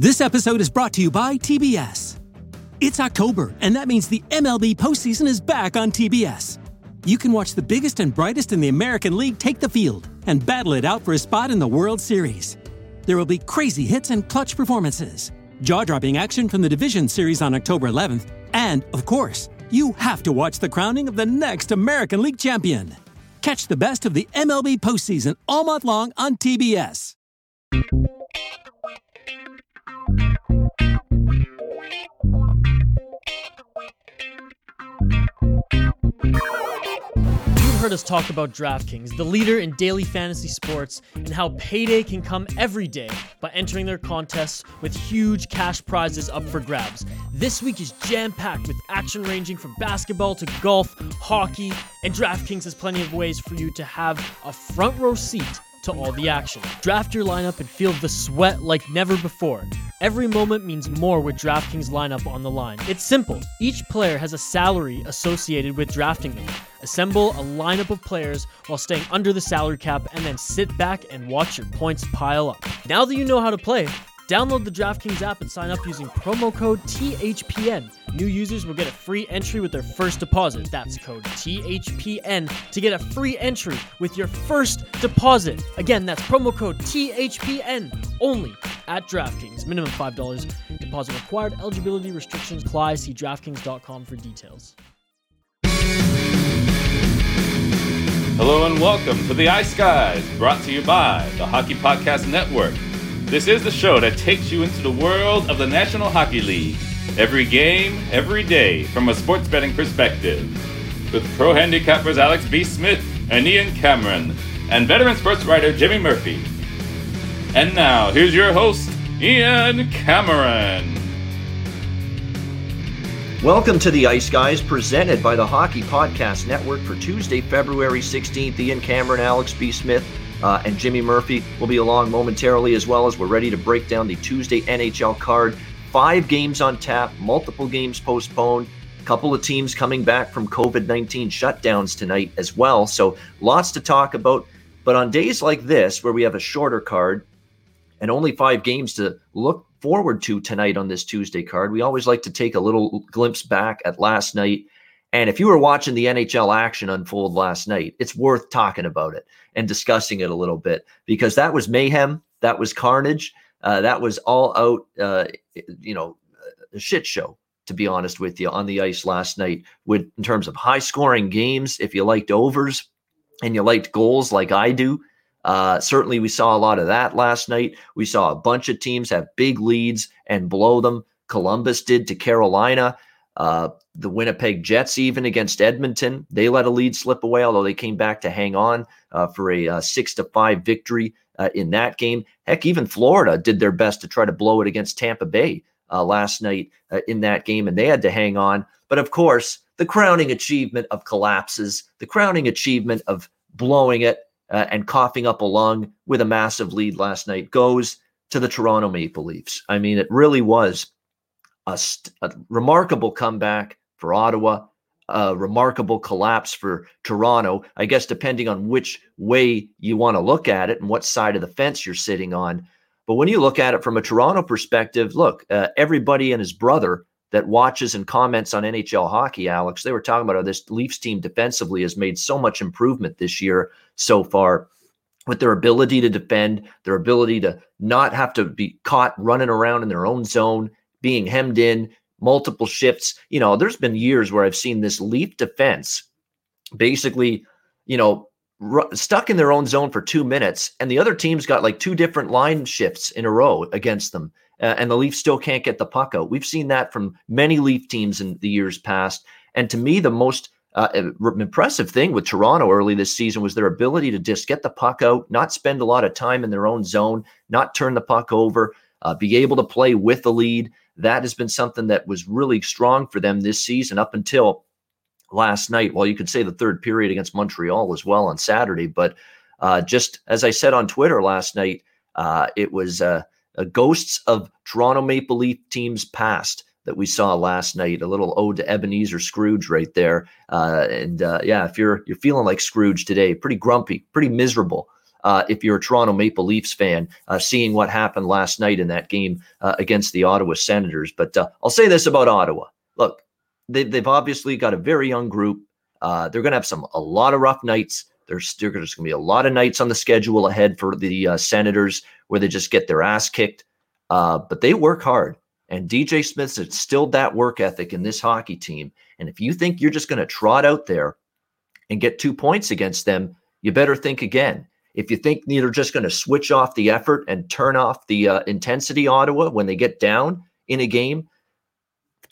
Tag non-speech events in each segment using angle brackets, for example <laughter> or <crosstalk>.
This episode is brought to you by TBS. It's October, and that means the MLB postseason is back on TBS. You can watch the biggest and brightest in the American League take the field and battle it out for a spot in the World Series. There will be crazy hits and clutch performances, jaw dropping action from the Division Series on October 11th, and, of course, you have to watch the crowning of the next American League champion. Catch the best of the MLB postseason all month long on TBS. You've heard us talk about DraftKings, the leader in daily fantasy sports, and how payday can come every day by entering their contests with huge cash prizes up for grabs. This week is jam packed with action ranging from basketball to golf, hockey, and DraftKings has plenty of ways for you to have a front row seat to all the action. Draft your lineup and feel the sweat like never before. Every moment means more with DraftKings lineup on the line. It's simple. Each player has a salary associated with drafting them. Assemble a lineup of players while staying under the salary cap and then sit back and watch your points pile up. Now that you know how to play, Download the DraftKings app and sign up using promo code THPN. New users will get a free entry with their first deposit. That's code THPN to get a free entry with your first deposit. Again, that's promo code THPN only at DraftKings. Minimum $5 deposit required. Eligibility restrictions apply. See DraftKings.com for details. Hello and welcome to the Ice Guys, brought to you by the Hockey Podcast Network. This is the show that takes you into the world of the National Hockey League. Every game, every day, from a sports betting perspective. With pro handicappers Alex B. Smith and Ian Cameron, and veteran sports writer Jimmy Murphy. And now, here's your host, Ian Cameron. Welcome to the Ice Guys, presented by the Hockey Podcast Network for Tuesday, February 16th. Ian Cameron, Alex B. Smith, uh, and Jimmy Murphy will be along momentarily as well as we're ready to break down the Tuesday NHL card. Five games on tap, multiple games postponed, a couple of teams coming back from COVID 19 shutdowns tonight as well. So lots to talk about. But on days like this, where we have a shorter card and only five games to look forward to tonight on this Tuesday card, we always like to take a little glimpse back at last night and if you were watching the NHL action unfold last night, it's worth talking about it and discussing it a little bit because that was mayhem, that was carnage, uh, that was all out, uh, you know, a shit show. To be honest with you, on the ice last night, with in terms of high scoring games, if you liked overs and you liked goals like I do, uh, certainly we saw a lot of that last night. We saw a bunch of teams have big leads and blow them. Columbus did to Carolina. Uh, the Winnipeg Jets, even against Edmonton, they let a lead slip away, although they came back to hang on uh, for a uh, six to five victory uh, in that game. Heck, even Florida did their best to try to blow it against Tampa Bay uh, last night uh, in that game, and they had to hang on. But of course, the crowning achievement of collapses, the crowning achievement of blowing it and coughing up a lung with a massive lead last night goes to the Toronto Maple Leafs. I mean, it really was a, a remarkable comeback for Ottawa, a remarkable collapse for Toronto. I guess depending on which way you want to look at it and what side of the fence you're sitting on. But when you look at it from a Toronto perspective, look, uh, everybody and his brother that watches and comments on NHL hockey, Alex, they were talking about how this Leafs team defensively has made so much improvement this year so far with their ability to defend, their ability to not have to be caught running around in their own zone, being hemmed in, multiple shifts. You know, there's been years where I've seen this Leaf defense basically, you know, r- stuck in their own zone for two minutes, and the other team's got like two different line shifts in a row against them. Uh, and the Leafs still can't get the puck out. We've seen that from many Leaf teams in the years past. And to me, the most uh, impressive thing with Toronto early this season was their ability to just get the puck out, not spend a lot of time in their own zone, not turn the puck over, uh, be able to play with the lead. That has been something that was really strong for them this season up until last night. Well, you could say the third period against Montreal as well on Saturday. But uh, just as I said on Twitter last night, uh, it was uh, ghosts of Toronto Maple Leaf teams past that we saw last night. A little ode to Ebenezer Scrooge right there. Uh, and uh, yeah, if you're you're feeling like Scrooge today, pretty grumpy, pretty miserable uh, if you're a Toronto Maple Leafs fan, uh, seeing what happened last night in that game uh, against the Ottawa Senators. But uh, I'll say this about Ottawa: look, they, have obviously got a very young group. Uh, they're going to have some a lot of rough nights. There's, there's going to be a lot of nights on the schedule ahead for the uh, Senators where they just get their ass kicked. but they work hard. And DJ Smith's instilled that work ethic in this hockey team. And if you think you're just going to trot out there and get two points against them, you better think again. If you think they're just going to switch off the effort and turn off the uh, intensity, Ottawa, when they get down in a game,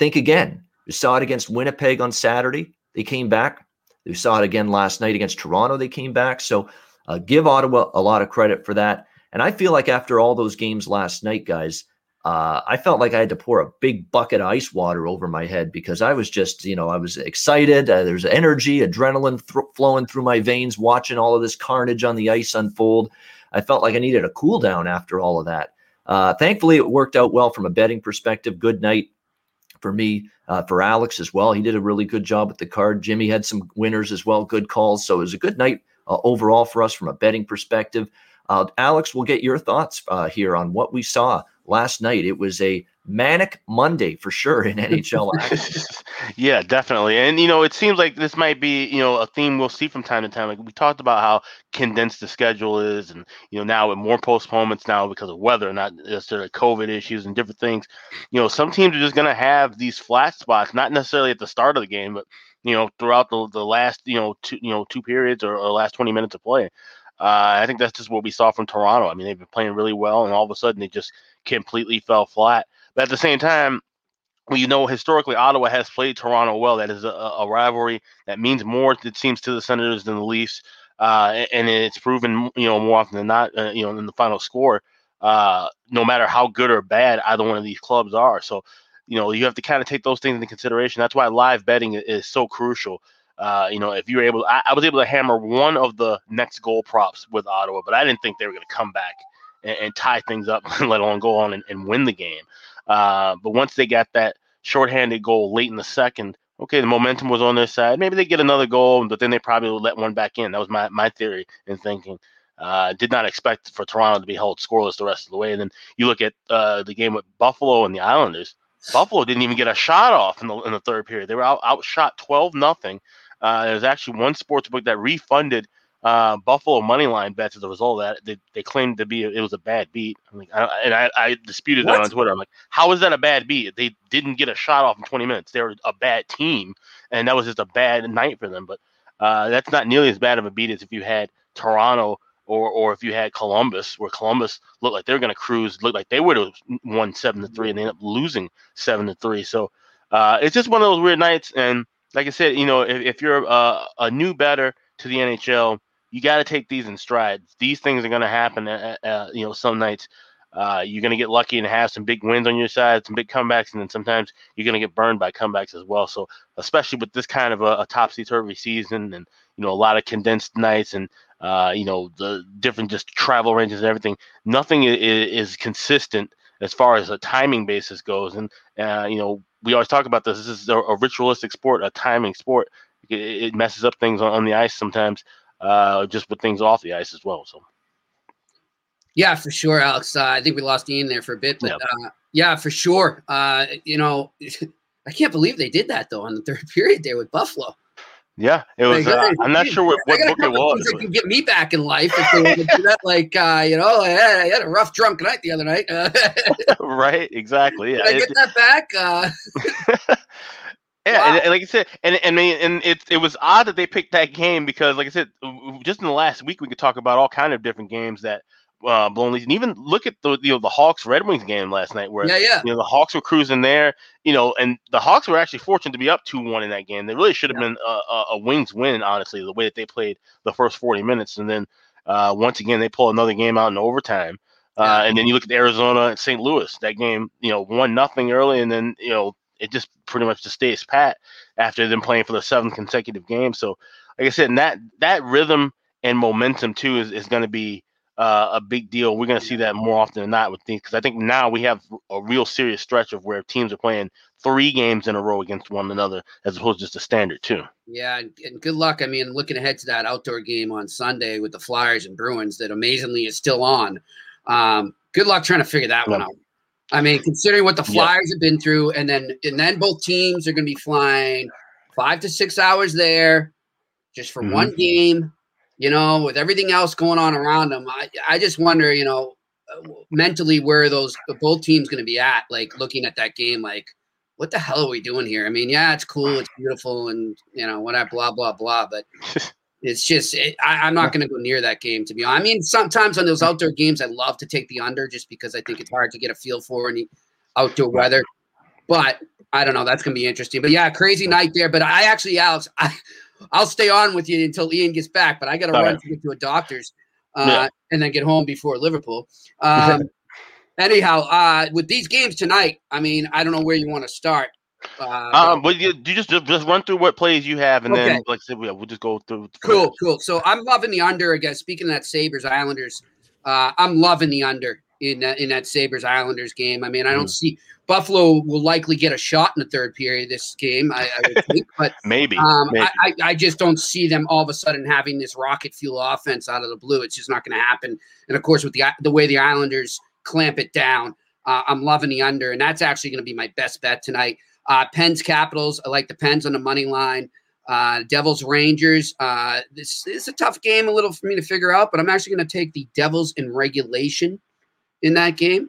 think again. We saw it against Winnipeg on Saturday. They came back. We saw it again last night against Toronto. They came back. So uh, give Ottawa a lot of credit for that. And I feel like after all those games last night, guys, uh, I felt like I had to pour a big bucket of ice water over my head because I was just, you know, I was excited. Uh, there's energy, adrenaline th- flowing through my veins, watching all of this carnage on the ice unfold. I felt like I needed a cool down after all of that. Uh, thankfully, it worked out well from a betting perspective. Good night for me, uh, for Alex as well. He did a really good job with the card. Jimmy had some winners as well, good calls. So it was a good night uh, overall for us from a betting perspective. Uh, Alex, we'll get your thoughts here on what we saw last night. It was a manic Monday for sure in <laughs> NHL <laughs> yeah, definitely. And you know, it seems like this might be you know a theme we'll see from time to time. Like we talked about how condensed the schedule is, and you know now with more postponements now because of weather, not necessarily COVID issues and different things. You know, some teams are just going to have these flat spots, not necessarily at the start of the game, but you know throughout the, the last you know two you know two periods or, or last 20 minutes of play. Uh, I think that's just what we saw from Toronto. I mean, they've been playing really well, and all of a sudden they just completely fell flat. But at the same time, you know, historically, Ottawa has played Toronto well. That is a, a rivalry that means more, it seems, to the Senators than the Leafs. Uh, and it's proven, you know, more often than not, uh, you know, in the final score, uh, no matter how good or bad either one of these clubs are. So, you know, you have to kind of take those things into consideration. That's why live betting is so crucial. Uh, you know, if you're able, I, I was able to hammer one of the next goal props with Ottawa, but I didn't think they were going to come back and, and tie things up, <laughs> let alone go on and, and win the game. Uh, but once they got that shorthanded goal late in the second, okay, the momentum was on their side. Maybe they get another goal, but then they probably let one back in. That was my, my theory and thinking. Uh, did not expect for Toronto to be held scoreless the rest of the way. And then you look at uh, the game with Buffalo and the Islanders. Buffalo didn't even get a shot off in the in the third period. They were out, outshot twelve nothing. Uh, there's actually one sports book that refunded uh, Buffalo money line bets as a result of that. They, they claimed to be it was a bad beat. I mean, I, and I, I disputed what? that on Twitter. I'm like, how is that a bad beat? They didn't get a shot off in 20 minutes. They were a bad team, and that was just a bad night for them. But uh, that's not nearly as bad of a beat as if you had Toronto or or if you had Columbus, where Columbus looked like they were going to cruise, looked like they would have won seven to three, and they ended up losing seven to three. So uh, it's just one of those weird nights. And like I said, you know, if, if you're uh, a new bettor to the NHL you got to take these in strides. These things are going to happen. Uh, uh, uh, you know, some nights uh, you're going to get lucky and have some big wins on your side, some big comebacks, and then sometimes you're going to get burned by comebacks as well. So, especially with this kind of a, a topsy turvy season, and you know, a lot of condensed nights, and uh, you know, the different just travel ranges and everything, nothing is, is consistent as far as a timing basis goes. And uh, you know, we always talk about this. This is a, a ritualistic sport, a timing sport. It, messes up things on the ice sometimes uh, just with things off the ice as well. So. Yeah, for sure, Alex. Uh, I think we lost Ian there for a bit, but yep. uh, yeah, for sure. Uh, you know, <laughs> I can't believe they did that though on the third <laughs> period there with Buffalo. Yeah, it was. Uh, I'm not sure what, what book it was. That can get me back in life if they do that. <laughs> Like, uh, you know, I had, I had, a rough drunk night the other night. right. Exactly. Yeah. I get that back? Uh, Yeah, wow. and, and, like I said, and and and it it was odd that they picked that game because, like I said, just in the last week we could talk about all kind of different games that uh, blown leads, and even look at the you know the Hawks Red Wings game last night, where yeah, yeah. you know the Hawks were cruising there, you know, and the Hawks were actually fortunate to be up two one in that game. They really should have yeah. been a, a, Wings win, honestly, the way that they played the first forty minutes, and then uh, once again they pull another game out in overtime. Uh, and then you look at Arizona and St. Louis. That game, you know, one nothing early, and then you know it just pretty much just stays pat after them playing for the seventh consecutive game. So, like I said, that that rhythm and momentum too is, is going to be uh, a big deal. We're going to see that more often than not with things because I think now we have a real serious stretch of where teams are playing three games in a row against one another as opposed to just a standard two. Yeah, and good luck. I mean, looking ahead to that outdoor game on Sunday with the Flyers and Bruins that amazingly is still on. Um, good luck trying to figure that one out. I mean, considering what the Flyers yeah. have been through, and then and then both teams are going to be flying five to six hours there just for mm-hmm. one game. You know, with everything else going on around them, I I just wonder, you know, mentally where those both teams going to be at, like looking at that game, like what the hell are we doing here? I mean, yeah, it's cool, it's beautiful, and you know, whatever, blah blah blah, but. <laughs> It's just it, I, am not going to go near that game to be honest. I mean, sometimes on those outdoor games, I love to take the under just because I think it's hard to get a feel for any outdoor weather. But I don't know. That's going to be interesting. But yeah, crazy night there. But I actually, Alex, <laughs> I, I'll stay on with you until Ian gets back. But I got to run right. to get to a doctor's uh, yeah. and then get home before Liverpool. <laughs> Um, anyhow, uh, with these games tonight, I mean, I don't know where you want to start. Uh, um, but you, you just just run through what plays you have, and okay. then like I said, we'll, we'll just go through. Cool, cool. So I'm loving the under again. Speaking of that Sabres Islanders, uh, I'm loving the under in that in that Sabres Islanders game. I mean, I don't mm. see Buffalo will likely get a shot in the third period this game. I, I would think, but <laughs> maybe, um, maybe. I, I just don't see them all of a sudden having this rocket fuel offense out of the blue. It's just not going to happen. And of course, with the the way the Islanders clamp it down, uh, I'm loving the under, and that's actually going to be my best bet tonight. Uh, Pens Capitals. I like the Pens on the money line. Uh, Devils Rangers. Uh, this, this is a tough game, a little for me to figure out, but I'm actually going to take the Devils in regulation in that game.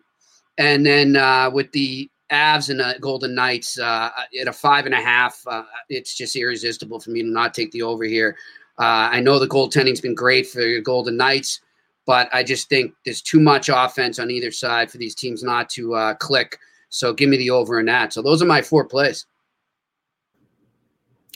And then uh, with the Avs and the Golden Knights uh, at a five and a half, uh, it's just irresistible for me to not take the over here. Uh, I know the goaltending's been great for the Golden Knights, but I just think there's too much offense on either side for these teams not to uh, click. So give me the over in that. So those are my four plays.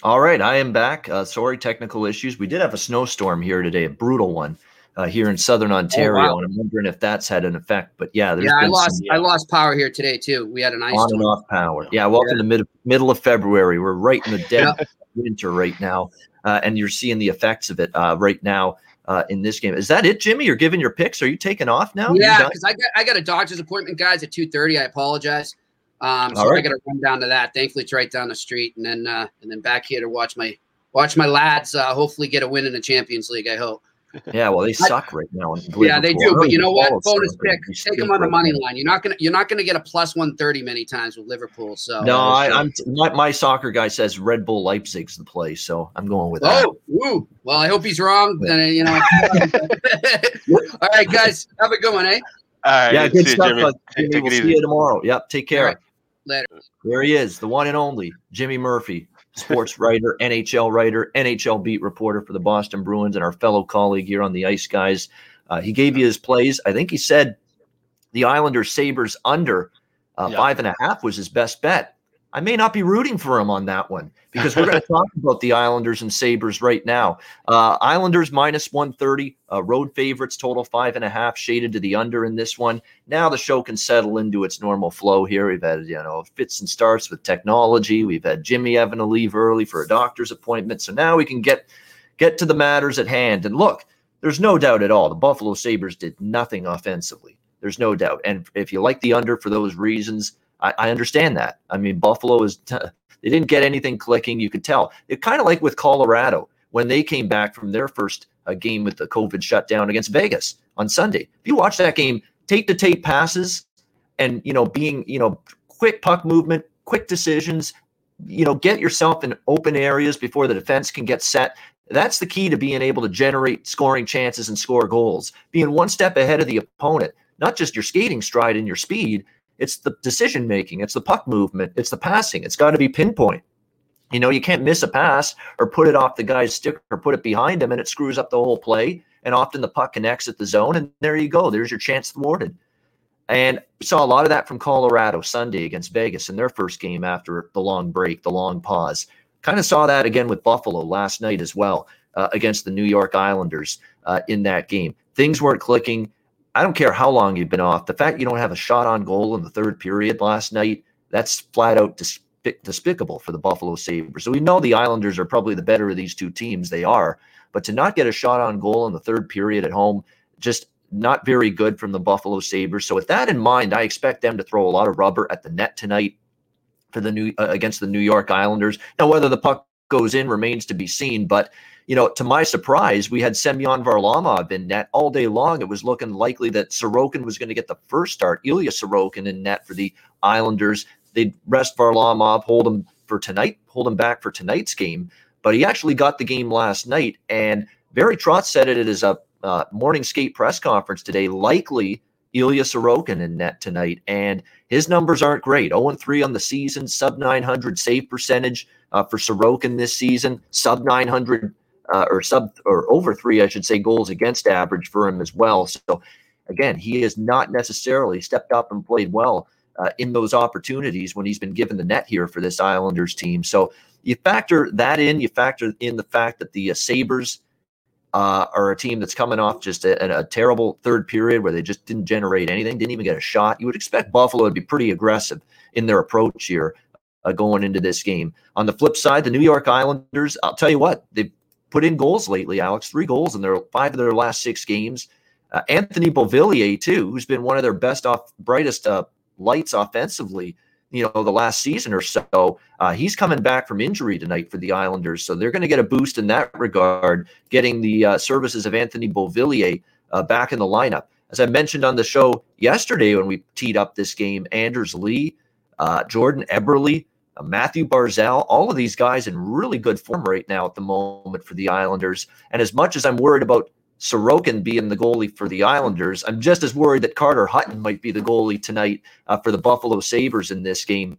All right, I am back. Uh, sorry, technical issues. We did have a snowstorm here today, a brutal one uh, here in southern Ontario, oh, wow. and I'm wondering if that's had an effect. But yeah, there's yeah, I lost some, yeah. I lost power here today too. We had an ice on storm. and off power. Yeah, welcome yeah. to mid middle of February. We're right in the dead yeah. winter right now, uh, and you're seeing the effects of it uh, right now uh, in this game. Is that it, Jimmy? You're giving your picks. Are you taking off now? Yeah, because I got I got a doctor's appointment, guys, at two thirty. I apologize. Um, so right. I got to run down to that. Thankfully, it's right down the street, and then uh, and then back here to watch my watch my lads uh, hopefully get a win in the Champions League. I hope. Yeah, well, they suck right now. Yeah, they do. But you know what? Bonus pick. Take them on the money line. You're not gonna you're not gonna get a plus one thirty many times with Liverpool. So no, I, am my, my, soccer guy says Red Bull Leipzig's the play, so I'm going with that. Oh, woo. Well, I hope he's wrong. Then you know. <laughs> All right, guys, have a good one, eh? All right. Yeah, good stuff. Jimmy. Jimmy. We'll see you tomorrow. Yep. Take care. Right. Later. There he is, the one and only Jimmy Murphy sports writer, <laughs> NHL writer, NHL beat reporter for the Boston Bruins, and our fellow colleague here on the Ice Guys. Uh, he gave you his plays. I think he said the Islanders Sabres under uh, yeah. five and a half was his best bet. I may not be rooting for him on that one because we're going <laughs> to talk about the Islanders and Sabres right now. Uh, Islanders minus 130, uh, road favorites, total five and a half, shaded to the under in this one. Now the show can settle into its normal flow here. We've had, you know, fits and starts with technology. We've had Jimmy having to leave early for a doctor's appointment. So now we can get get to the matters at hand. And look, there's no doubt at all. The Buffalo Sabres did nothing offensively. There's no doubt. And if you like the under for those reasons, I, I understand that. I mean, Buffalo is t- <laughs> they didn't get anything clicking. You could tell. It kind of like with Colorado when they came back from their first uh, game with the COVID shutdown against Vegas on Sunday. If you watch that game, tape to tape passes, and you know being you know quick puck movement, quick decisions. You know, get yourself in open areas before the defense can get set. That's the key to being able to generate scoring chances and score goals. Being one step ahead of the opponent, not just your skating stride and your speed, it's the decision making, it's the puck movement, it's the passing. It's got to be pinpoint. You know, you can't miss a pass or put it off the guy's stick or put it behind him and it screws up the whole play. And often the puck connects at the zone, and there you go. There's your chance thwarted. And we saw a lot of that from Colorado Sunday against Vegas in their first game after the long break, the long pause. Kind of saw that again with Buffalo last night as well uh, against the New York Islanders uh, in that game. Things weren't clicking. I don't care how long you've been off. The fact you don't have a shot on goal in the third period last night, that's flat out despic- despicable for the Buffalo Sabres. So we know the Islanders are probably the better of these two teams. They are. But to not get a shot on goal in the third period at home, just not very good from the Buffalo Sabres. So with that in mind, I expect them to throw a lot of rubber at the net tonight for the new uh, against the New York Islanders. Now, whether the puck goes in remains to be seen, but you know, to my surprise, we had Semyon Varlamov in net all day long. It was looking likely that Sorokin was going to get the first start. Ilya Sorokin in net for the Islanders. They'd rest Varlamov, hold him for tonight, hold him back for tonight's game. But he actually got the game last night. And Barry Trotz said it at his uh, uh, morning skate press conference today. Likely Ilya Sorokin in net tonight. And his numbers aren't great 0 3 on the season, sub 900 save percentage uh, for Sorokin this season, sub 900 uh, or sub or over three, I should say, goals against average for him as well. So again, he has not necessarily stepped up and played well uh, in those opportunities when he's been given the net here for this Islanders team. So you factor that in. You factor in the fact that the uh, Sabres uh, are a team that's coming off just a, a, terrible third period where they just didn't generate anything, didn't even get a shot. You would expect Buffalo to be pretty aggressive in their approach here uh, going into this game. On the flip side, the New York Islanders, I'll tell you what, they've put in goals lately, Alex, three goals in their five of their last six games. Uh, Anthony Beauvillier, too, who's been one of their best off, brightest uh, lights offensively, you know, the last season or so. Uh, he's coming back from injury tonight for the Islanders, so they're going to get a boost in that regard, getting the uh, services of Anthony Beauvillier uh, back in the lineup. As I mentioned on the show yesterday when we teed up this game, Anders Lee, uh, Jordan Eberle, uh, Mathew Barzal, all of these guys in really good form right now at the moment for the Islanders. And as much as I'm worried about Sorokin being the goalie for the Islanders. I'm just as worried that Carter Hutton might be the goalie tonight uh, for the Buffalo Sabres in this game.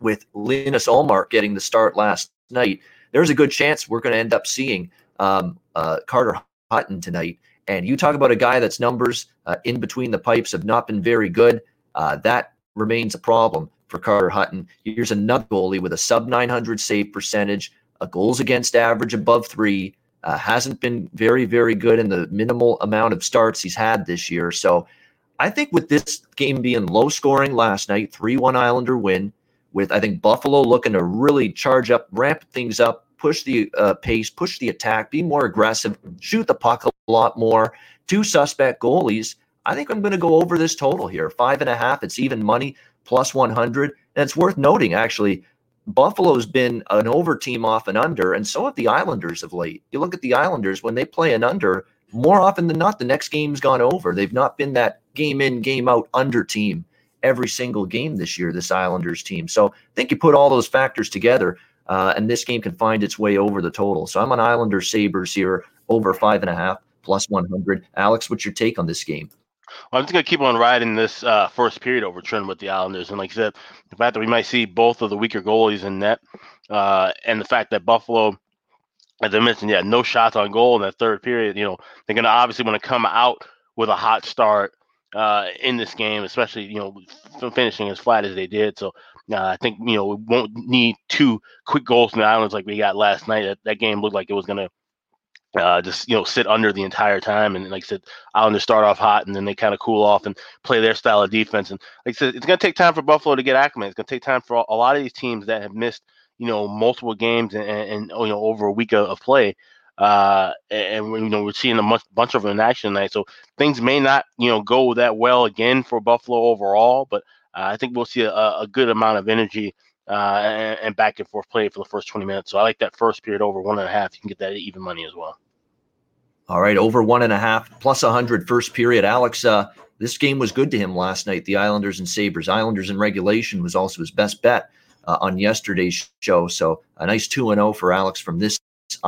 With Linus Ullmark getting the start last night, there's a good chance we're going to end up seeing um, uh, Carter Hutton tonight. And you talk about a guy that's numbers uh, in between the pipes have not been very good. Uh, that remains a problem for Carter Hutton. Here's another goalie with a sub 900 save percentage, a goals against average above three, uh, hasn't been very, very good in the minimal amount of starts he's had this year. So I think with this game being low scoring last night, 3 1 Islander win, with I think Buffalo looking to really charge up, ramp things up, push the uh, pace, push the attack, be more aggressive, shoot the puck a lot more. Two suspect goalies. I think I'm going to go over this total here. Five and a half. It's even money, plus 100. And it's worth noting, actually, Buffalo's been an over team off and under, and so have the Islanders of late. You look at the Islanders when they play an under, more often than not, the next game's gone over. They've not been that game in, game out under team every single game this year, this Islanders team. So I think you put all those factors together, uh, and this game can find its way over the total. So I'm on Islanders Sabres here, over five and a half, plus 100. Alex, what's your take on this game? Well, I'm just gonna keep on riding this uh, first period over trend with the Islanders, and like I said, the fact that we might see both of the weaker goalies in net, uh, and the fact that Buffalo, as I mentioned, yeah, no shots on goal in that third period. You know, they're gonna obviously want to come out with a hot start uh, in this game, especially you know finishing as flat as they did. So uh, I think you know we won't need two quick goals from the Islanders like we got last night. That, that game looked like it was gonna uh, just you know sit under the entire time. And like I said, Islanders start off hot and then they kind of cool off and play their style of defense. And like I said, it's going to take time for Buffalo to get acclimated. It's going to take time for a lot of these teams that have missed you know multiple games and, and, you know over a week of, of play. Uh, and you know we're seeing a much, bunch of them in action tonight, so things may not you know go that well again for Buffalo overall. But uh, I think we'll see a, a good amount of energy uh, and, and, back and forth play for the first 20 minutes. So I like that first period over one and a half. You can get that even money as well. All right, over one and a half plus 100 first period. Alex, uh, this game was good to him last night. The Islanders and Sabres. Islanders in regulation was also his best bet uh, on yesterday's show. So a nice 2 0 for Alex from this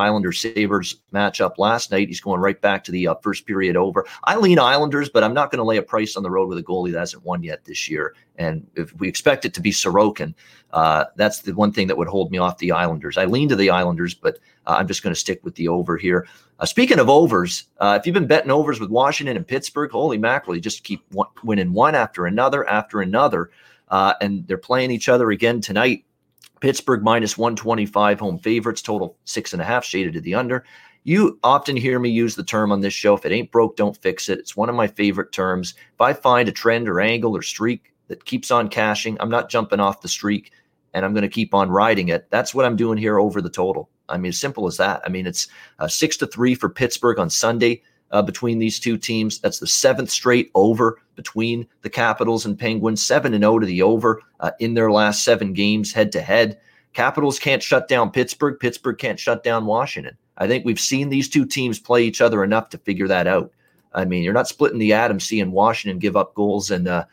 Islander Sabres matchup last night. He's going right back to the uh, first period over. I lean Islanders, but I'm not going to lay a price on the road with a goalie that hasn't won yet this year. And if we expect it to be Sorokin, uh, that's the one thing that would hold me off the Islanders. I lean to the Islanders, but uh, I'm just going to stick with the over here. Uh, speaking of overs, uh, if you've been betting overs with Washington and Pittsburgh, holy mackerel, you just keep winning one after another after another. Uh, and they're playing each other again tonight. Pittsburgh minus 125 home favorites, total six and a half, shaded to the under. You often hear me use the term on this show if it ain't broke, don't fix it. It's one of my favorite terms. If I find a trend or angle or streak that keeps on cashing, I'm not jumping off the streak and I'm going to keep on riding it. That's what I'm doing here over the total. I mean, as simple as that. I mean, it's uh, six to three for Pittsburgh on Sunday. Uh, between these two teams. That's the seventh straight over between the Capitals and Penguins, 7 and 0 to the over uh, in their last seven games head to head. Capitals can't shut down Pittsburgh. Pittsburgh can't shut down Washington. I think we've seen these two teams play each other enough to figure that out. I mean, you're not splitting the atom seeing Washington give up goals and uh,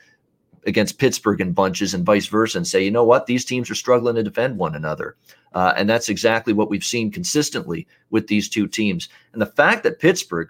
against Pittsburgh in bunches and vice versa and say, you know what, these teams are struggling to defend one another. Uh, and that's exactly what we've seen consistently with these two teams. And the fact that Pittsburgh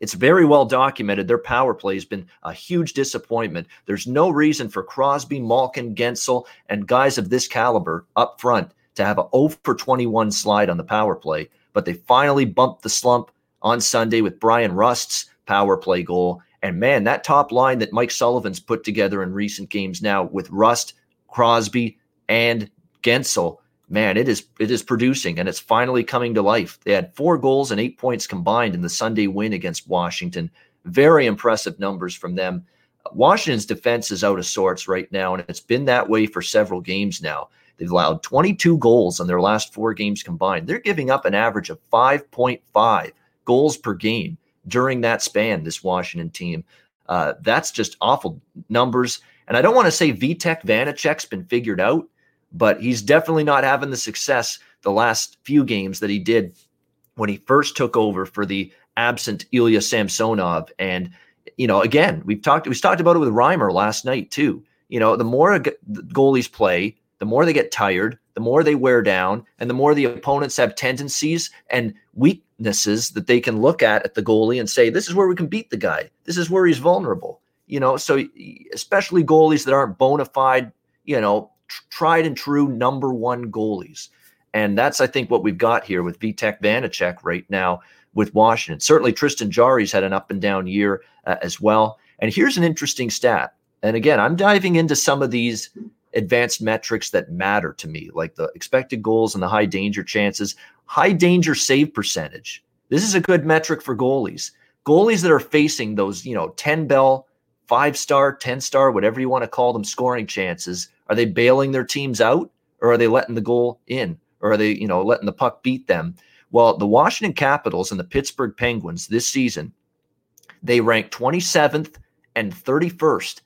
it's very well documented. Their power play has been a huge disappointment. There's no reason for Crosby, Malkin, Guentzel, and guys of this caliber up front to have a 0 for 21 slide on the power play. But they finally bumped the slump on Sunday with Bryan Rust's power play goal. And man, that top line that Mike Sullivan's put together in recent games now with Rust, Crosby, and Guentzel man, it is it is producing and it's finally coming to life. They had four goals and eight points combined in the Sunday win against Washington. Very impressive numbers from them. Washington's defense is out of sorts right now, and it's been that way for several games now. They've allowed 22 goals in their last four games combined. They're giving up an average of 5.5 goals per game during that span, this Washington team. Uh, that's just awful numbers. And I don't want to say Vitek Vanecek's been figured out but he's definitely not having the success the last few games that he did when he first took over for the absent Ilya Samsonov. And, you know, again, we've talked, we talked about it with Reimer last night too. You know, the more goalies play, the more they get tired, the more they wear down, and the more the opponents have tendencies and weaknesses that they can look at at the goalie and say, this is where we can beat the guy. This is where he's vulnerable. You know, so especially goalies that aren't bona fide, you know, tried and true number one goalies. And that's, I think, what we've got here with Vitek Vanecek right now with Washington. Certainly, Tristan Jarry's had an up and down year uh, as well. And here's an interesting stat. And again, I'm diving into some of these advanced metrics that matter to me, like the expected goals and the high danger chances, high danger save percentage. This is a good metric for goalies. Goalies that are facing those, you know, 10 bell, five star, 10 star, whatever you want to call them, scoring chances are they bailing their teams out or are they letting the goal in or are they, you know, letting the puck beat them? Well, the Washington Capitals and the Pittsburgh Penguins this season, they rank 27th and 31st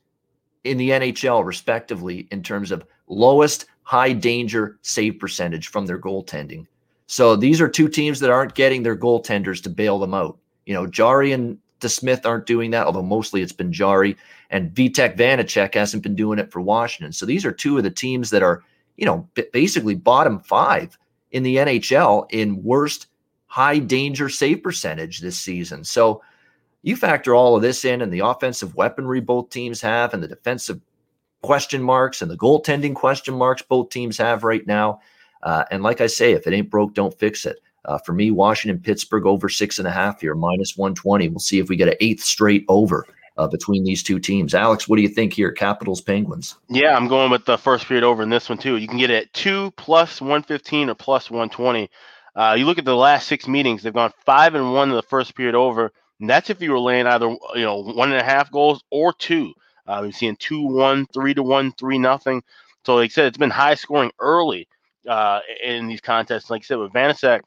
in the NHL, respectively, in terms of lowest high danger save percentage from their goaltending. So these are two teams that aren't getting their goaltenders to bail them out. You know, Jarry and DeSmith aren't doing that, although mostly it's been Jarry. And Vitek Vanecek hasn't been doing it for Washington. So these are two of the teams that are, you know, basically bottom five in the NHL in worst high danger save percentage this season. So you factor all of this in and the offensive weaponry both teams have and the defensive question marks and the goaltending question marks both teams have right now. Uh, and like I say, if it ain't broke, don't fix it. Uh, for me, Washington, Pittsburgh over six and a half here, minus 120. We'll see if we get an eighth straight over uh, between these two teams. Alex, what do you think here? Capitals, Penguins. Yeah, I'm going with the first period over in this one too. You can get it at two plus 115 or plus 120. Uh, you look at the last six meetings; they've gone five and one in the first period over. And that's if you were laying either you know one and a half goals or two. Uh, we've seen two one, three to one, three nothing. So like I said, it's been high scoring early uh, in these contests. Like I said, with Vanecek, and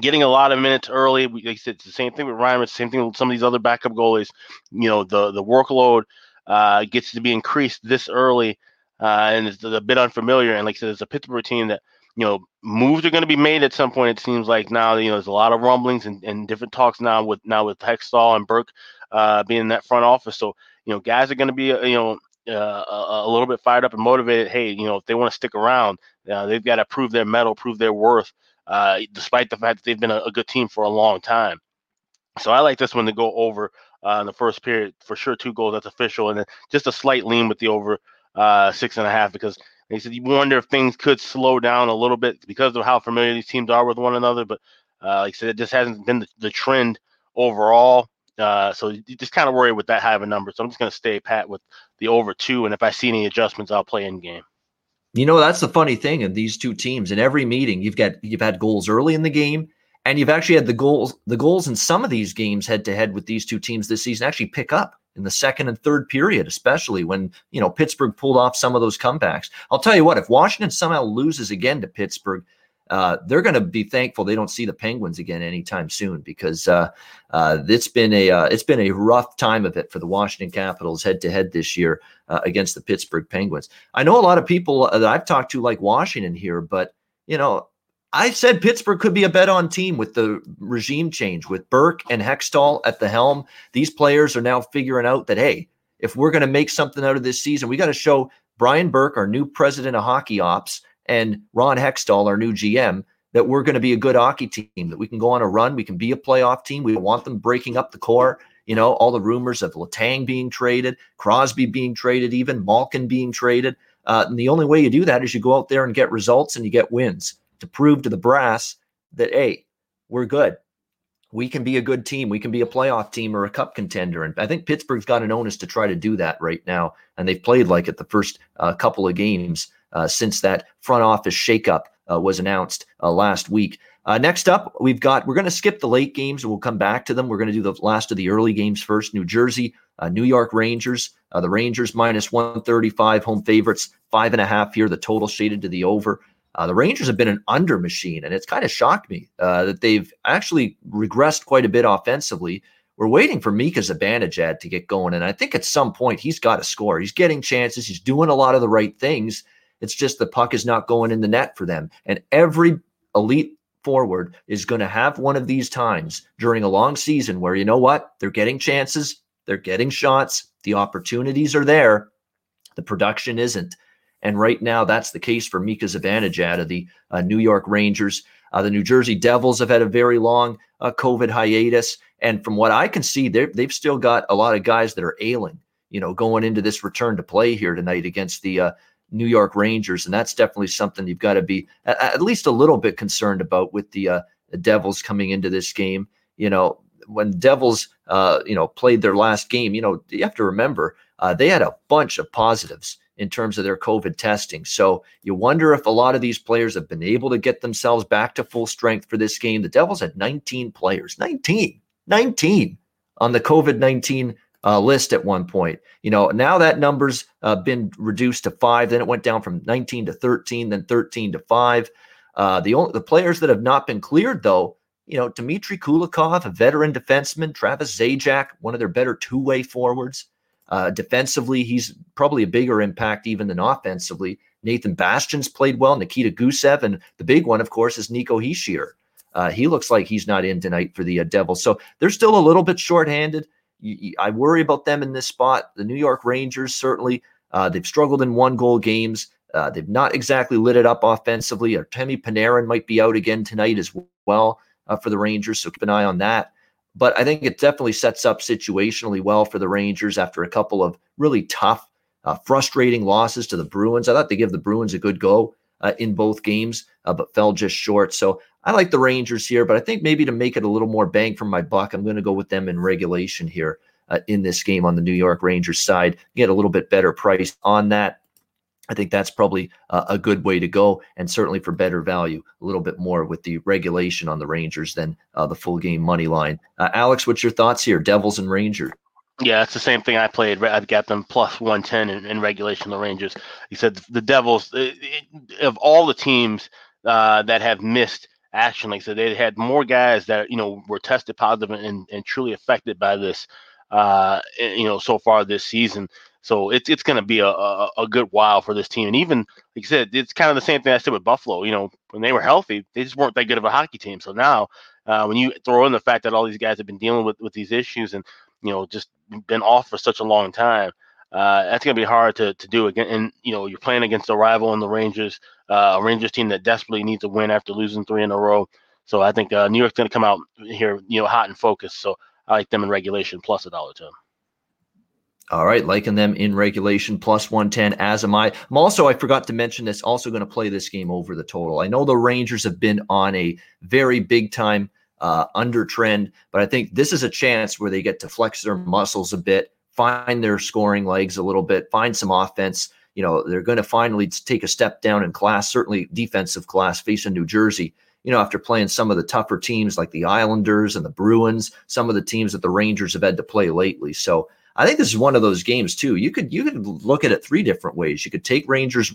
getting a lot of minutes early. Like I said, it's the same thing with Ryan. It's the same thing with some of these other backup goalies. You know, the the workload uh, gets to be increased this early, uh, and it's a bit unfamiliar. And like I said, it's a Pittsburgh team that you know moves are going to be made at some point. It seems like now you know there's a lot of rumblings and, and different talks now with now with Hextall and Burke uh, being in that front office. So you know guys are going to be uh, you know uh, a, a, little bit fired up and motivated. Hey, you know if they want to stick around, uh, they've got to prove their mettle, prove their worth uh, despite the fact that they've been a, a, good team for a long time. So I like this one to go over uh, in the first period for sure. Two goals, that's official, and then just a slight lean with the over uh, six and a half because they said you wonder if things could slow down a little bit because of how familiar these teams are with one another. But uh, like I said, it just hasn't been the, the trend overall. Uh, so you just kind of worry with that high of a number. So I'm just going to stay pat with the over two, and if I see any adjustments, I'll play in game. You know, that's the funny thing in these two teams. In every meeting, you've got you've had goals early in the game, and you've actually had the goals the goals in some of these games head to head with these two teams this season actually pick up in the second and third period, especially when you know Pittsburgh pulled off some of those comebacks. I'll tell you what, if Washington somehow loses again to Pittsburgh, uh, they're going to be thankful they don't see the Penguins again anytime soon because uh, uh, it's been a uh, it's been a rough time of it for the Washington Capitals head to head this year uh, against the Pittsburgh Penguins. I know a lot of people that I've talked to like Washington here, but you know I said Pittsburgh could be a bet on team with the regime change with Burke and Hextall at the helm. These players are now figuring out that hey, if we're going to make something out of this season, we got to show Brian Burke, our new president of hockey ops, and Ron Hextall, our new GM, that we're going to be a good hockey team, that we can go on a run, we can be a playoff team. We want them breaking up the core. You know, all the rumors of Letang being traded, Crosby being traded, even Malkin being traded. Uh, and the only way you do that is you go out there and get results and you get wins to prove to the brass that, hey, we're good. We can be a good team. We can be a playoff team or a cup contender. And I think Pittsburgh's got an onus to try to do that right now. And they've played like it the first uh, couple of games since that front office shakeup uh, was announced uh, last week. Uh, next up, we've got we're going to skip the late games and we'll come back to them. We're going to do the last of the early games first. New Jersey, uh, New York Rangers. the Rangers minus 135 home favorites, five and a half here. The total shaded to the over. Uh, the Rangers have been an under machine, and it's kind of shocked me uh, that they've actually regressed quite a bit offensively. We're waiting for Mika Zibanejad to get going, and I think at some point he's got to score. He's getting chances. He's doing a lot of the right things. It's just the puck is not going in the net for them. And every elite forward is going to have one of these times during a long season where you know what? They're getting chances, they're getting shots, the opportunities are there, the production isn't. And right now, that's the case for Mika Zibanejad of the uh, New York Rangers. Uh, the New Jersey Devils have had a very long uh, COVID hiatus. And from what I can see, they've still got a lot of guys that are ailing, you know, going into this return to play here tonight against the uh, New York Rangers. And that's definitely something you've got to be at, at, least a little bit concerned about with the, uh, the Devils coming into this game. You know, when Devils, uh, you know, played their last game, you know, you have to remember they had a bunch of positives in terms of their COVID testing. So you wonder if a lot of these players have been able to get themselves back to full strength for this game. The Devils had 19 players, 19, 19 on the COVID 19 uh, list at one point. You know, now that number's uh, been reduced to five. Then it went down from 19 to 13, then 13 to five. Uh, the only the players that have not been cleared, though, you know, Dmitry Kulikov, a veteran defenseman, Travis Zajac, one of their better two way forwards. Uh, defensively, he's probably a bigger impact even than offensively. Nathan Bastian's played well. Nikita Gusev, and the big one, of course, is Nico Hischier. Uh, he looks like he's not in tonight for the uh, Devils, so they're still a little bit shorthanded. You, you, I worry about them in this spot. The New York Rangers certainly uh, they've struggled in one goal games. Uh, they've not exactly lit it up offensively. Artemi Panarin might be out again tonight as well uh, for the Rangers, so keep an eye on that. But I think it definitely sets up situationally well for the Rangers after a couple of really tough, uh, frustrating losses to the Bruins. I thought they give the Bruins a good go uh, in both games, uh, but fell just short. So I like the Rangers here, but I think maybe to make it a little more bang for my buck, I'm going to go with them in regulation here uh, in this game on the New York Rangers side. Get a little bit better price on that. I think that's probably uh, a good way to go, and certainly for better value, a little bit more with the regulation on the Rangers than uh, the full game money line. Uh, Alex, what's your thoughts here? Devils and Rangers. Yeah, it's the same thing I played. I've got them plus 110 in, in regulation, the Rangers. He said the Devils, it, it, of all the teams uh, that have missed action, like I said, they had more guys that, you know, were tested positive and, and truly affected by this, uh, you know, so far this season. So it's it's going to be a, a, a, good while for this team. And even like I said, it's kind of the same thing I said with Buffalo. You know, when they were healthy, they just weren't that good of a hockey team. So now, uh, when you throw in the fact that all these guys have been dealing with with these issues and you know just been off for such a long time, uh, that's going to be hard to to do again. And you know, you're playing against a rival in the Rangers, uh, a Rangers team that desperately needs a win after losing three in a row. So I think uh, New York's going to come out here, you know, hot and focused. So I like them in regulation plus a dollar to them. All right, liking them in regulation plus 110, as am I. I'm also, I forgot to mention this, also going to play this game over the total. I know the Rangers have been on a very big time uh, under trend, but I think this is a chance where they get to flex their muscles a bit, find their scoring legs a little bit, find some offense. You know, they're going to finally take a step down in class, certainly defensive class, facing New Jersey. You know, after playing some of the tougher teams like the Islanders and the Bruins, some of the teams that the Rangers have had to play lately. So, I think this is one of those games too. You could you could look at it three different ways. You could take Rangers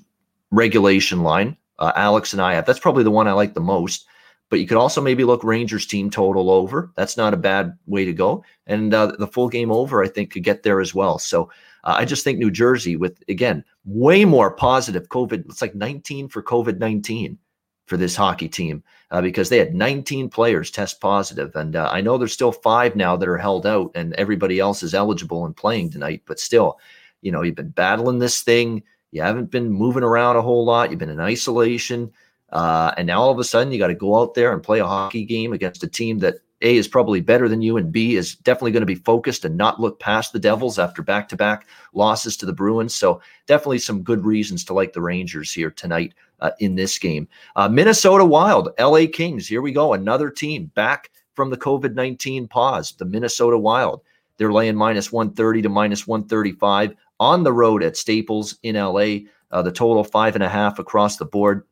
regulation line uh, Alex and I have. That's probably the one I like the most. But you could also maybe look Rangers team total over. That's not a bad way to go. And uh, the full game over, I think, could get there as well. So uh, I just think New Jersey, with again, way more positive COVID, it's like 19 for COVID 19 for this hockey team uh, because they had 19 players test positive. And uh, I know there's still five now that are held out, and everybody else is eligible and playing tonight. But still, you know, you've been battling this thing. You haven't been moving around a whole lot. You've been in isolation. Uh, and now all of a sudden, you got to go out there and play a hockey game against a team that A is probably better than you, and B is definitely going to be focused and not look past the Devils after back to back losses to the Bruins. So, definitely some good reasons to like the Rangers here tonight uh, in this game. Uh, Minnesota Wild, LA Kings. Here we go. Another team back from the COVID 19 pause, the Minnesota Wild. They're laying minus 130 to minus 135 on the road at Staples in LA. Uh, the total five and a half across the board.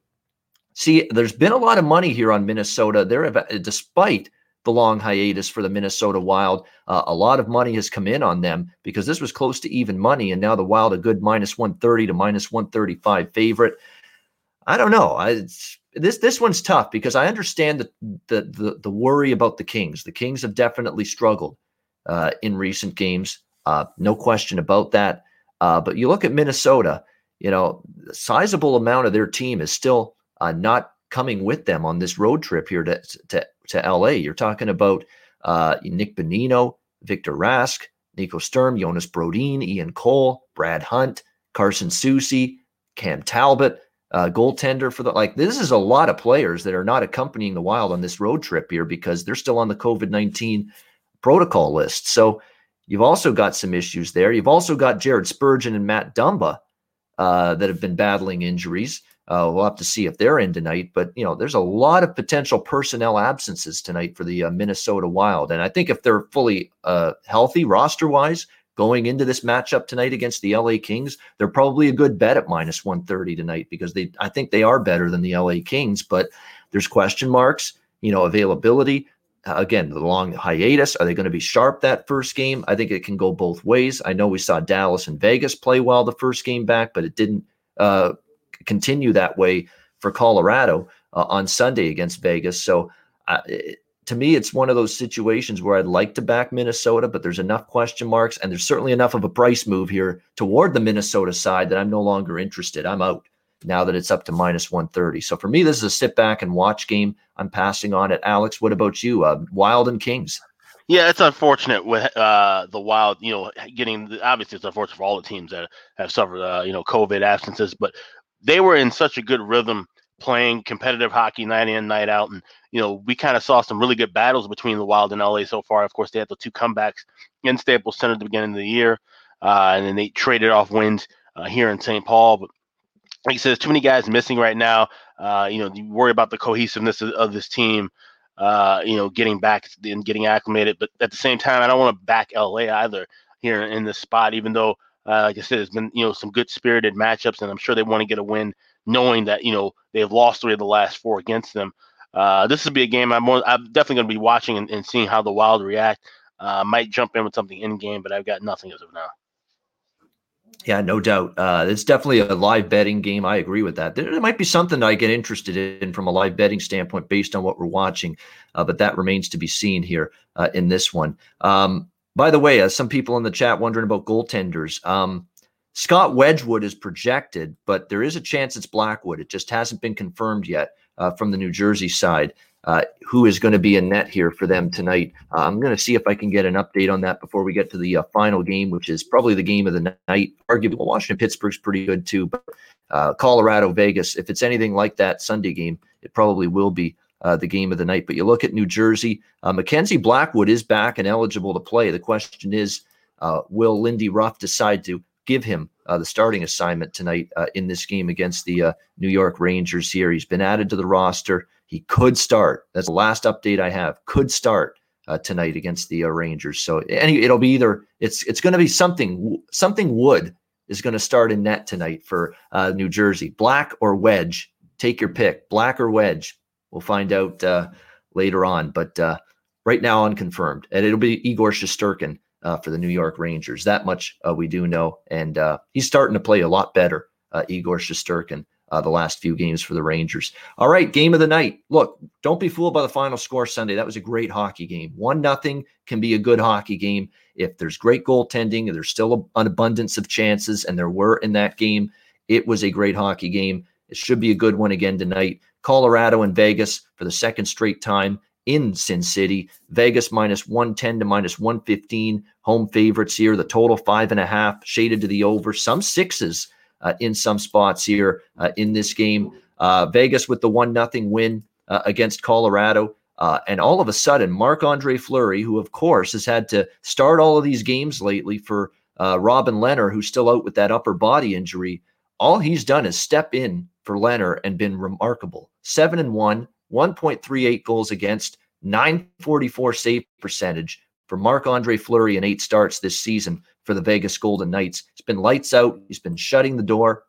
See, there's been a lot of money here on Minnesota. There, despite the long hiatus for the Minnesota Wild, uh, a lot of money has come in on them because this was close to even money, and now the Wild a good minus 130 to minus 135 favorite. I don't know. I, this this one's tough because I understand the, the the the worry about the Kings. The Kings have definitely struggled uh, in recent games, uh, no question about that. Uh, but you look at Minnesota, you know, a sizable amount of their team is still uh, not coming with them on this road trip here to to, to LA. You're talking about uh, Nick Bonino, Victor Rask, Nico Sturm, Jonas Brodin, Ian Cole, Brad Hunt, Carson Soucy, Cam Talbot, uh, goaltender for the like. This is a lot of players that are not accompanying the Wild on this road trip here because they're still on the COVID nineteen protocol list. So You've also got some issues there. You've also got Jared Spurgeon and Matt Dumba uh, that have been battling injuries. Uh, we'll have to see if they're in tonight, but you know, there's a lot of potential personnel absences tonight for the uh, Minnesota Wild, and I think if they're fully uh, healthy roster-wise going into this matchup tonight against the LA Kings, they're probably a good bet at minus 130 tonight because they, I think they are better than the LA Kings, but there's question marks, you know, availability. Uh, again, the long hiatus. Are they going to be sharp that first game? I think it can go both ways. I know we saw Dallas and Vegas play well the first game back, but it didn't uh, continue that way for Colorado uh, on Sunday against Vegas. So, uh, to me, it's one of those situations where I'd like to back Minnesota, but there's enough question marks, and there's certainly enough of a price move here toward the Minnesota side that I'm no longer interested. I'm out now that it's up to minus 130. So for me, this is a sit back and watch game. I'm passing on it. Alex, what about you? Uh, Wild and Kings. Yeah, it's unfortunate with uh, the Wild, you know, getting obviously it's unfortunate for all the teams that have suffered, uh, you know, COVID absences, but they were in such a good rhythm playing competitive hockey night in, night out. And, you know, we kind of saw some really good battles between the Wild and LA so far. Of course, they had the two comebacks in Staples Center at the beginning of the year, uh, and then they traded off wins uh, here in St. Paul. But like there's too many guys missing right now. Uh, you know, you worry about the cohesiveness of, of this team. Uh, you know, getting back and getting acclimated, but at the same time, I don't want to back LA either here in this spot. Even though, uh, like I said, it's been you know some good spirited matchups, and I'm sure they want to get a win, knowing that you know they've lost three of the last four against them. Uh, this will be a game I'm more, I'm definitely going to be watching and, and, seeing how the Wild react. Uh, might jump in with something in game, but I've got nothing as of now. Yeah, no doubt. Uh, it's definitely a live betting game. I agree with that. There, there, might be something I get interested in from a live betting standpoint based on what we're watching, uh, but that remains to be seen here uh, in this one. Um, by the way, uh, some people in the chat wondering about goaltenders. Um, Scott Wedgewood is projected, but there is a chance it's Blackwood. It just hasn't been confirmed yet uh, from the New Jersey side uh, who is going to be in net here for them tonight. Uh, I'm going to see if I can get an update on that before we get to the uh, final game, which is probably the game of the night. Arguably, Washington Pittsburgh's pretty good too, but uh, Colorado Vegas, if it's anything like that Sunday game, it probably will be. Uh, the game of the night. But you look at New Jersey, uh, Mackenzie Blackwood is back and eligible to play. The question is, will Lindy Ruff decide to give him uh, the starting assignment tonight uh, in this game against the uh, New York Rangers here. He's been added to the roster. He could start. That's the last update I have. Could start uh, tonight against the uh, Rangers. So any, it'll be either it's it's going to be something something Wood is going to start in net tonight for uh, New Jersey. Black or Wedge, take your pick. Black or Wedge. We'll find out later on, but right now unconfirmed, and it'll be Igor Shesterkin uh, for the New York Rangers. That much uh, we do know, and uh, he's starting to play a lot better. Uh, Igor Shesterkin uh, the last few games for the Rangers. All right, game of the night. Look, don't be fooled by the final score Sunday. That was a great hockey game. One nothing can be a good hockey game if there's great goaltending and there's still an abundance of chances, and there were in that game. It was a great hockey game. It should be a good one again tonight. Colorado and Vegas for the second straight time in Sin City. Vegas minus 110 to minus 115. Home favorites here. The total five and a half, shaded to the over. Some sixes uh, in some spots here uh, in this game. Uh, Vegas with the one nothing win uh, against Colorado. Uh, and all of a sudden, Marc Andre Fleury, who of course has had to start all of these games lately for uh, Robin Lehner, who's still out with that upper body injury, all he's done is step in for Lehner and been remarkable. Seven and one, 1.38 goals against, 944 save percentage for Marc Andre Fleury in eight starts this season for the Vegas Golden Knights. It's been lights out. He's been shutting the door,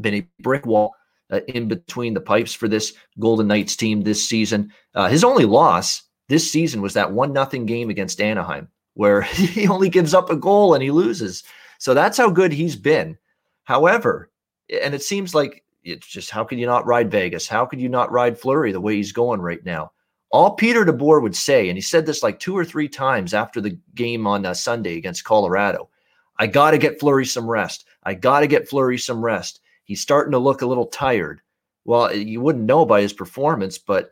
been a brick wall uh, in between the pipes for this Golden Knights team this season. Uh, his only loss this season was that one nothing game against Anaheim, where <laughs> he only gives up a goal and he loses. So that's how good he's been. However, and it seems like it's just how could you not ride Vegas? How could you not ride Fleury the way he's going right now? All Peter DeBoer would say, and he said this like two or three times after the game on uh, Sunday against Colorado I got to get Fleury some rest. I got to get Fleury some rest. He's starting to look a little tired. Well, you wouldn't know by his performance, but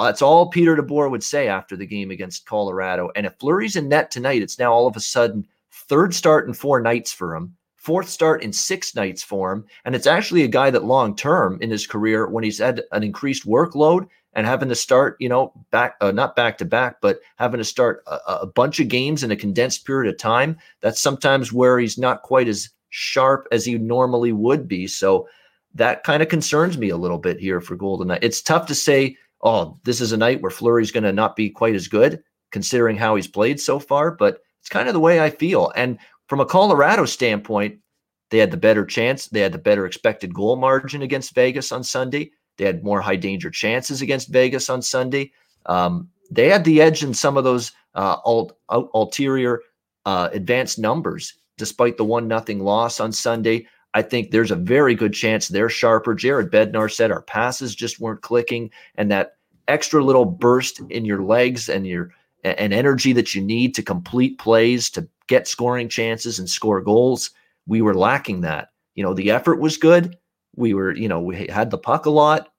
that's all Peter DeBoer would say after the game against Colorado. And if Fleury's in net tonight, it's now all of a sudden third start in four nights for him, fourth start in six nights for him. And it's actually a guy that long term in his career, when he's had an increased workload, and having to start, you know, back uh, not back to back, but having to start a, a, bunch of games in a condensed period of time. That's sometimes where he's not quite as sharp as he normally would be. So that kind of concerns me a little bit here for Golden Knight. It's tough to say, oh, this is a night where Fleury's going to not be quite as good, considering how he's played so far. But it's kind of the way I feel. And from a Colorado standpoint, they had the better chance. They had the better expected goal margin against Vegas on Sunday. They had more high danger chances against Vegas on Sunday. Um, they had the edge in some of those uh, alt, ulterior uh, advanced numbers, despite the one nothing loss on Sunday. I think there's a very good chance they're sharper. Jared Bednar said our passes just weren't clicking, and that extra little burst in your legs and your and energy that you need to complete plays to get scoring chances and score goals. We were lacking that. You know, the effort was good, we were, you know, we had the puck a lot,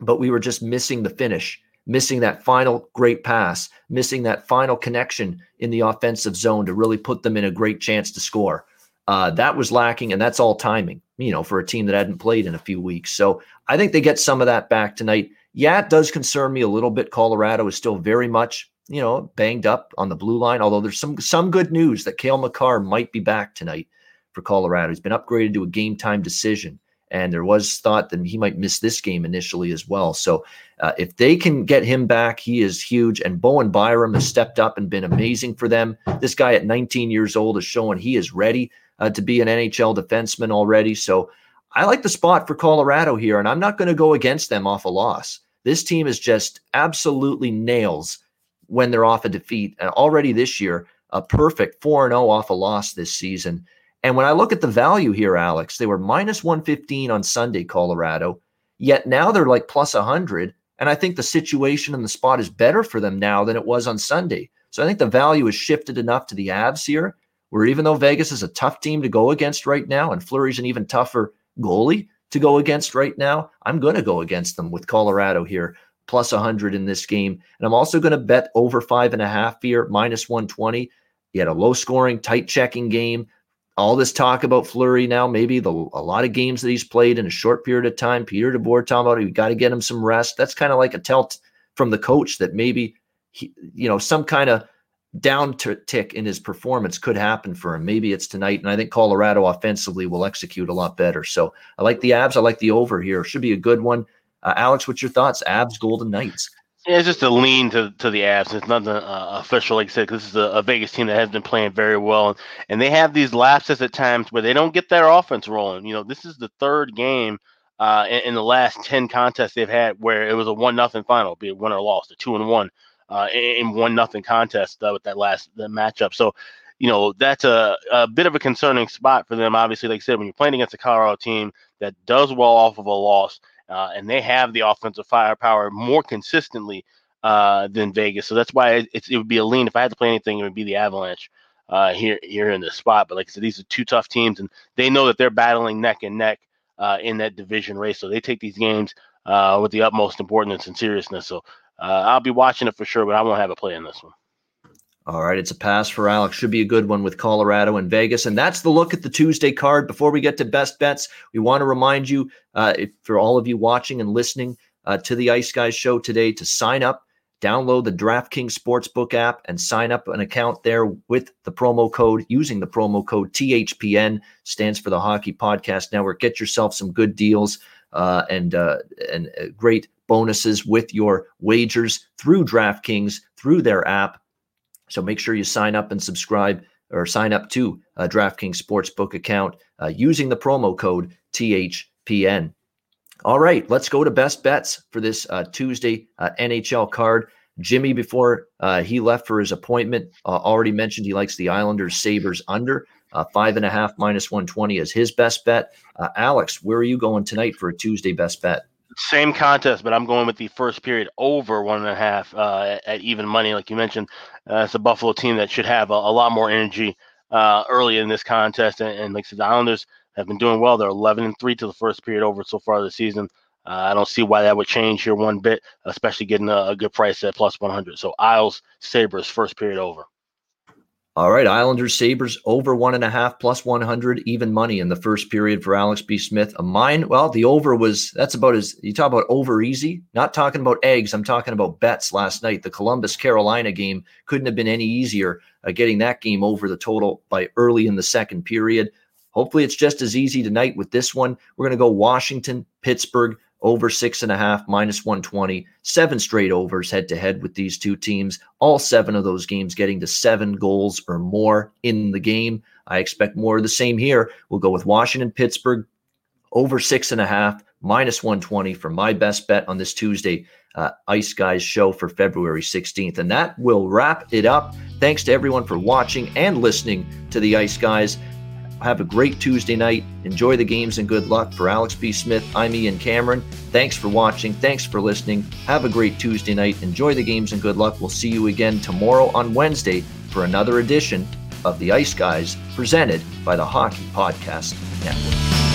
but we were just missing the finish, missing that final great pass, missing that final connection in the offensive zone to really put them in a great chance to score. Uh, that was lacking, and that's all timing, you know, for a team that hadn't played in a few weeks. So I think they get some of that back tonight. Yeah, it does concern me a little bit. Colorado is still very much, you know, banged up on the blue line. Although there's some some good news that Cale Makar might be back tonight for Colorado. He's been upgraded to a game time decision and there was thought that he might miss this game initially as well. So uh, if they can get him back, he is huge. And Bowen Byram has stepped up and been amazing for them. This guy at 19 years old is showing he is ready uh, to be an NHL defenseman already. So I like the spot for Colorado here, and I'm not going to go against them off a loss. This team is just absolutely nails when they're off a defeat. And already this year, a perfect 4 0 off a loss this season. And when I look at the value here, Alex, they were minus 115 on Sunday, Colorado, yet now they're like plus 100. And I think the situation and the spot is better for them now than it was on Sunday. So I think the value has shifted enough to the Avs here, where even though Vegas is a tough team to go against right now, and Fleury's an even tougher goalie to go against right now, I'm going to go against them with Colorado here, plus 100 in this game. And I'm also going to bet over five and a half here, minus 120. He had a low scoring, tight checking game all this talk about Fleury now, maybe the a lot of games that he's played in a short period of time. Peter DeBoer talking about we got to get him some rest. That's kind of like a tell from the coach that maybe he, you know, some kind of down t- tick in his performance could happen for him. Maybe it's tonight, and I think Colorado offensively will execute a lot better. So I like the Avs. I like the over here. Should be a good one. Uh, Alex, what's your thoughts? Avs Golden Knights. Yeah, it's just a lean to, to the Avs. It's nothing uh, official, like I said, this is a, a, Vegas team that has been playing very well, and, they have these lapses at times where they don't get their offense rolling. You know, this is the third game uh, in, in, the last ten contests they've had where it was a one nothing final, be it win or loss, a two and one uh, in, in one nothing contest uh, with that last the matchup. So you know, that's a, a bit of a concerning spot for them. Obviously, like I said, when you're playing against a Colorado team that does well off of a loss, uh, and they have the offensive firepower more consistently uh, than Vegas. So that's why it, it, would be a lean. If I had to play anything, it would be the Avalanche uh, here here in this spot. But like I said, these are two tough teams, and they know that they're battling neck and neck uh, in that division race. So they take these games uh, with the utmost importance and seriousness. So uh, I'll be watching it for sure, but I won't have a play in this one. All right, it's a pass for Alex. Should be a good one with Colorado and Vegas. And that's the look at the Tuesday card. Before we get to best bets, we want to remind you, uh, if, for all of you watching and listening uh, to the Ice Guys show today, to sign up, download the DraftKings Sportsbook app, and sign up an account there with the promo code, using the promo code THPN, stands for the Hockey Podcast Network. Get yourself some good deals uh, and, uh, and uh, great bonuses with your wagers through DraftKings, through their app so make sure you sign up and subscribe or sign up to a DraftKings Sportsbook account uh, using the promo code THPN. All right, let's go to best bets for this uh, Tuesday uh, NHL card. Jimmy, before uh, he left for his appointment, uh, already mentioned he likes the Islanders Sabres under uh, five and a half minus 120 as his best bet. Alex, where are you going tonight for a Tuesday best bet? Same contest, but I'm going with the first period over one and a half uh, at even money, like you mentioned. Uh, it's a Buffalo team that should have a, a lot more energy uh, early in this contest, and, and like I said, the Islanders have been doing well. They're 11 and three to the first period over so far this season. Uh, I don't see why that would change here one bit, especially getting a, a good price at plus 100. So Isles Sabres first period over. All right, Islanders Sabres over one and a half plus 100 even money in the first period for Alex B. Smith. A mine, well, the over was that's about as you talk about over easy. Not talking about eggs, I'm talking about bets last night. The Columbus Carolina game couldn't have been any easier uh, getting that game over the total by early in the second period. Hopefully, it's just as easy tonight with this one. We're going to go Washington, Pittsburgh over six and a half, minus 120. Seven straight overs head to head with these two teams. All seven of those games getting to seven goals or more in the game. I expect more of the same here. We'll go with Washington, Pittsburgh over six and a half, minus 120 for my best bet on this Tuesday uh, Ice Guys show for February 16th. And that will wrap it up. Thanks to everyone for watching and listening to the Ice Guys. Have a great Tuesday night. Enjoy the games and good luck. For Alex B. Smith, I'm Ian Cameron. Thanks for watching. Thanks for listening. Have a great Tuesday night. Enjoy the games and good luck. We'll see you again tomorrow on Wednesday for another edition of the Ice Guys presented by the Hockey Podcast Network.